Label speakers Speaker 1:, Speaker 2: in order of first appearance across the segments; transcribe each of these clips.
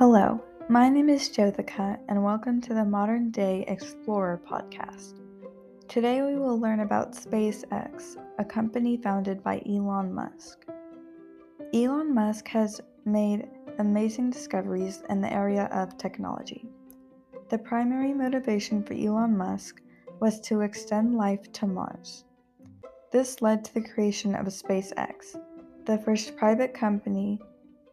Speaker 1: Hello, my name is Jothika, and welcome to the Modern Day Explorer podcast. Today we will learn about SpaceX, a company founded by Elon Musk. Elon Musk has made amazing discoveries in the area of technology. The primary motivation for Elon Musk was to extend life to Mars. This led to the creation of SpaceX, the first private company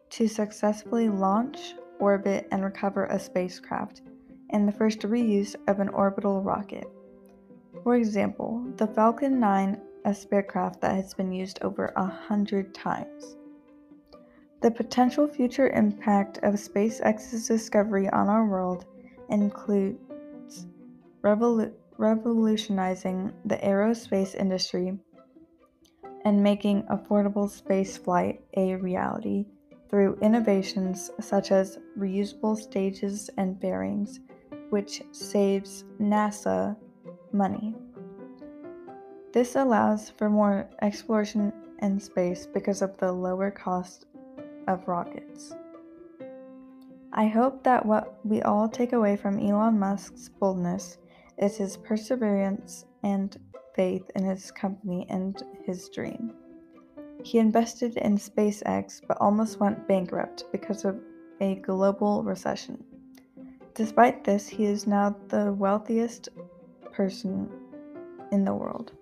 Speaker 1: to successfully launch, orbit, and recover a spacecraft, and the first reuse of an orbital rocket. For example, the Falcon 9, a spacecraft that has been used over a hundred times. The potential future impact of SpaceX's discovery on our world includes revolu- revolutionizing the aerospace industry and making affordable spaceflight a reality through innovations such as reusable stages and bearings, which saves NASA money. This allows for more exploration in space because of the lower cost of rockets. I hope that what we all take away from Elon Musk's boldness is his perseverance and faith in his company and his dream. He invested in SpaceX but almost went bankrupt because of a global recession. Despite this, he is now the wealthiest person in the world.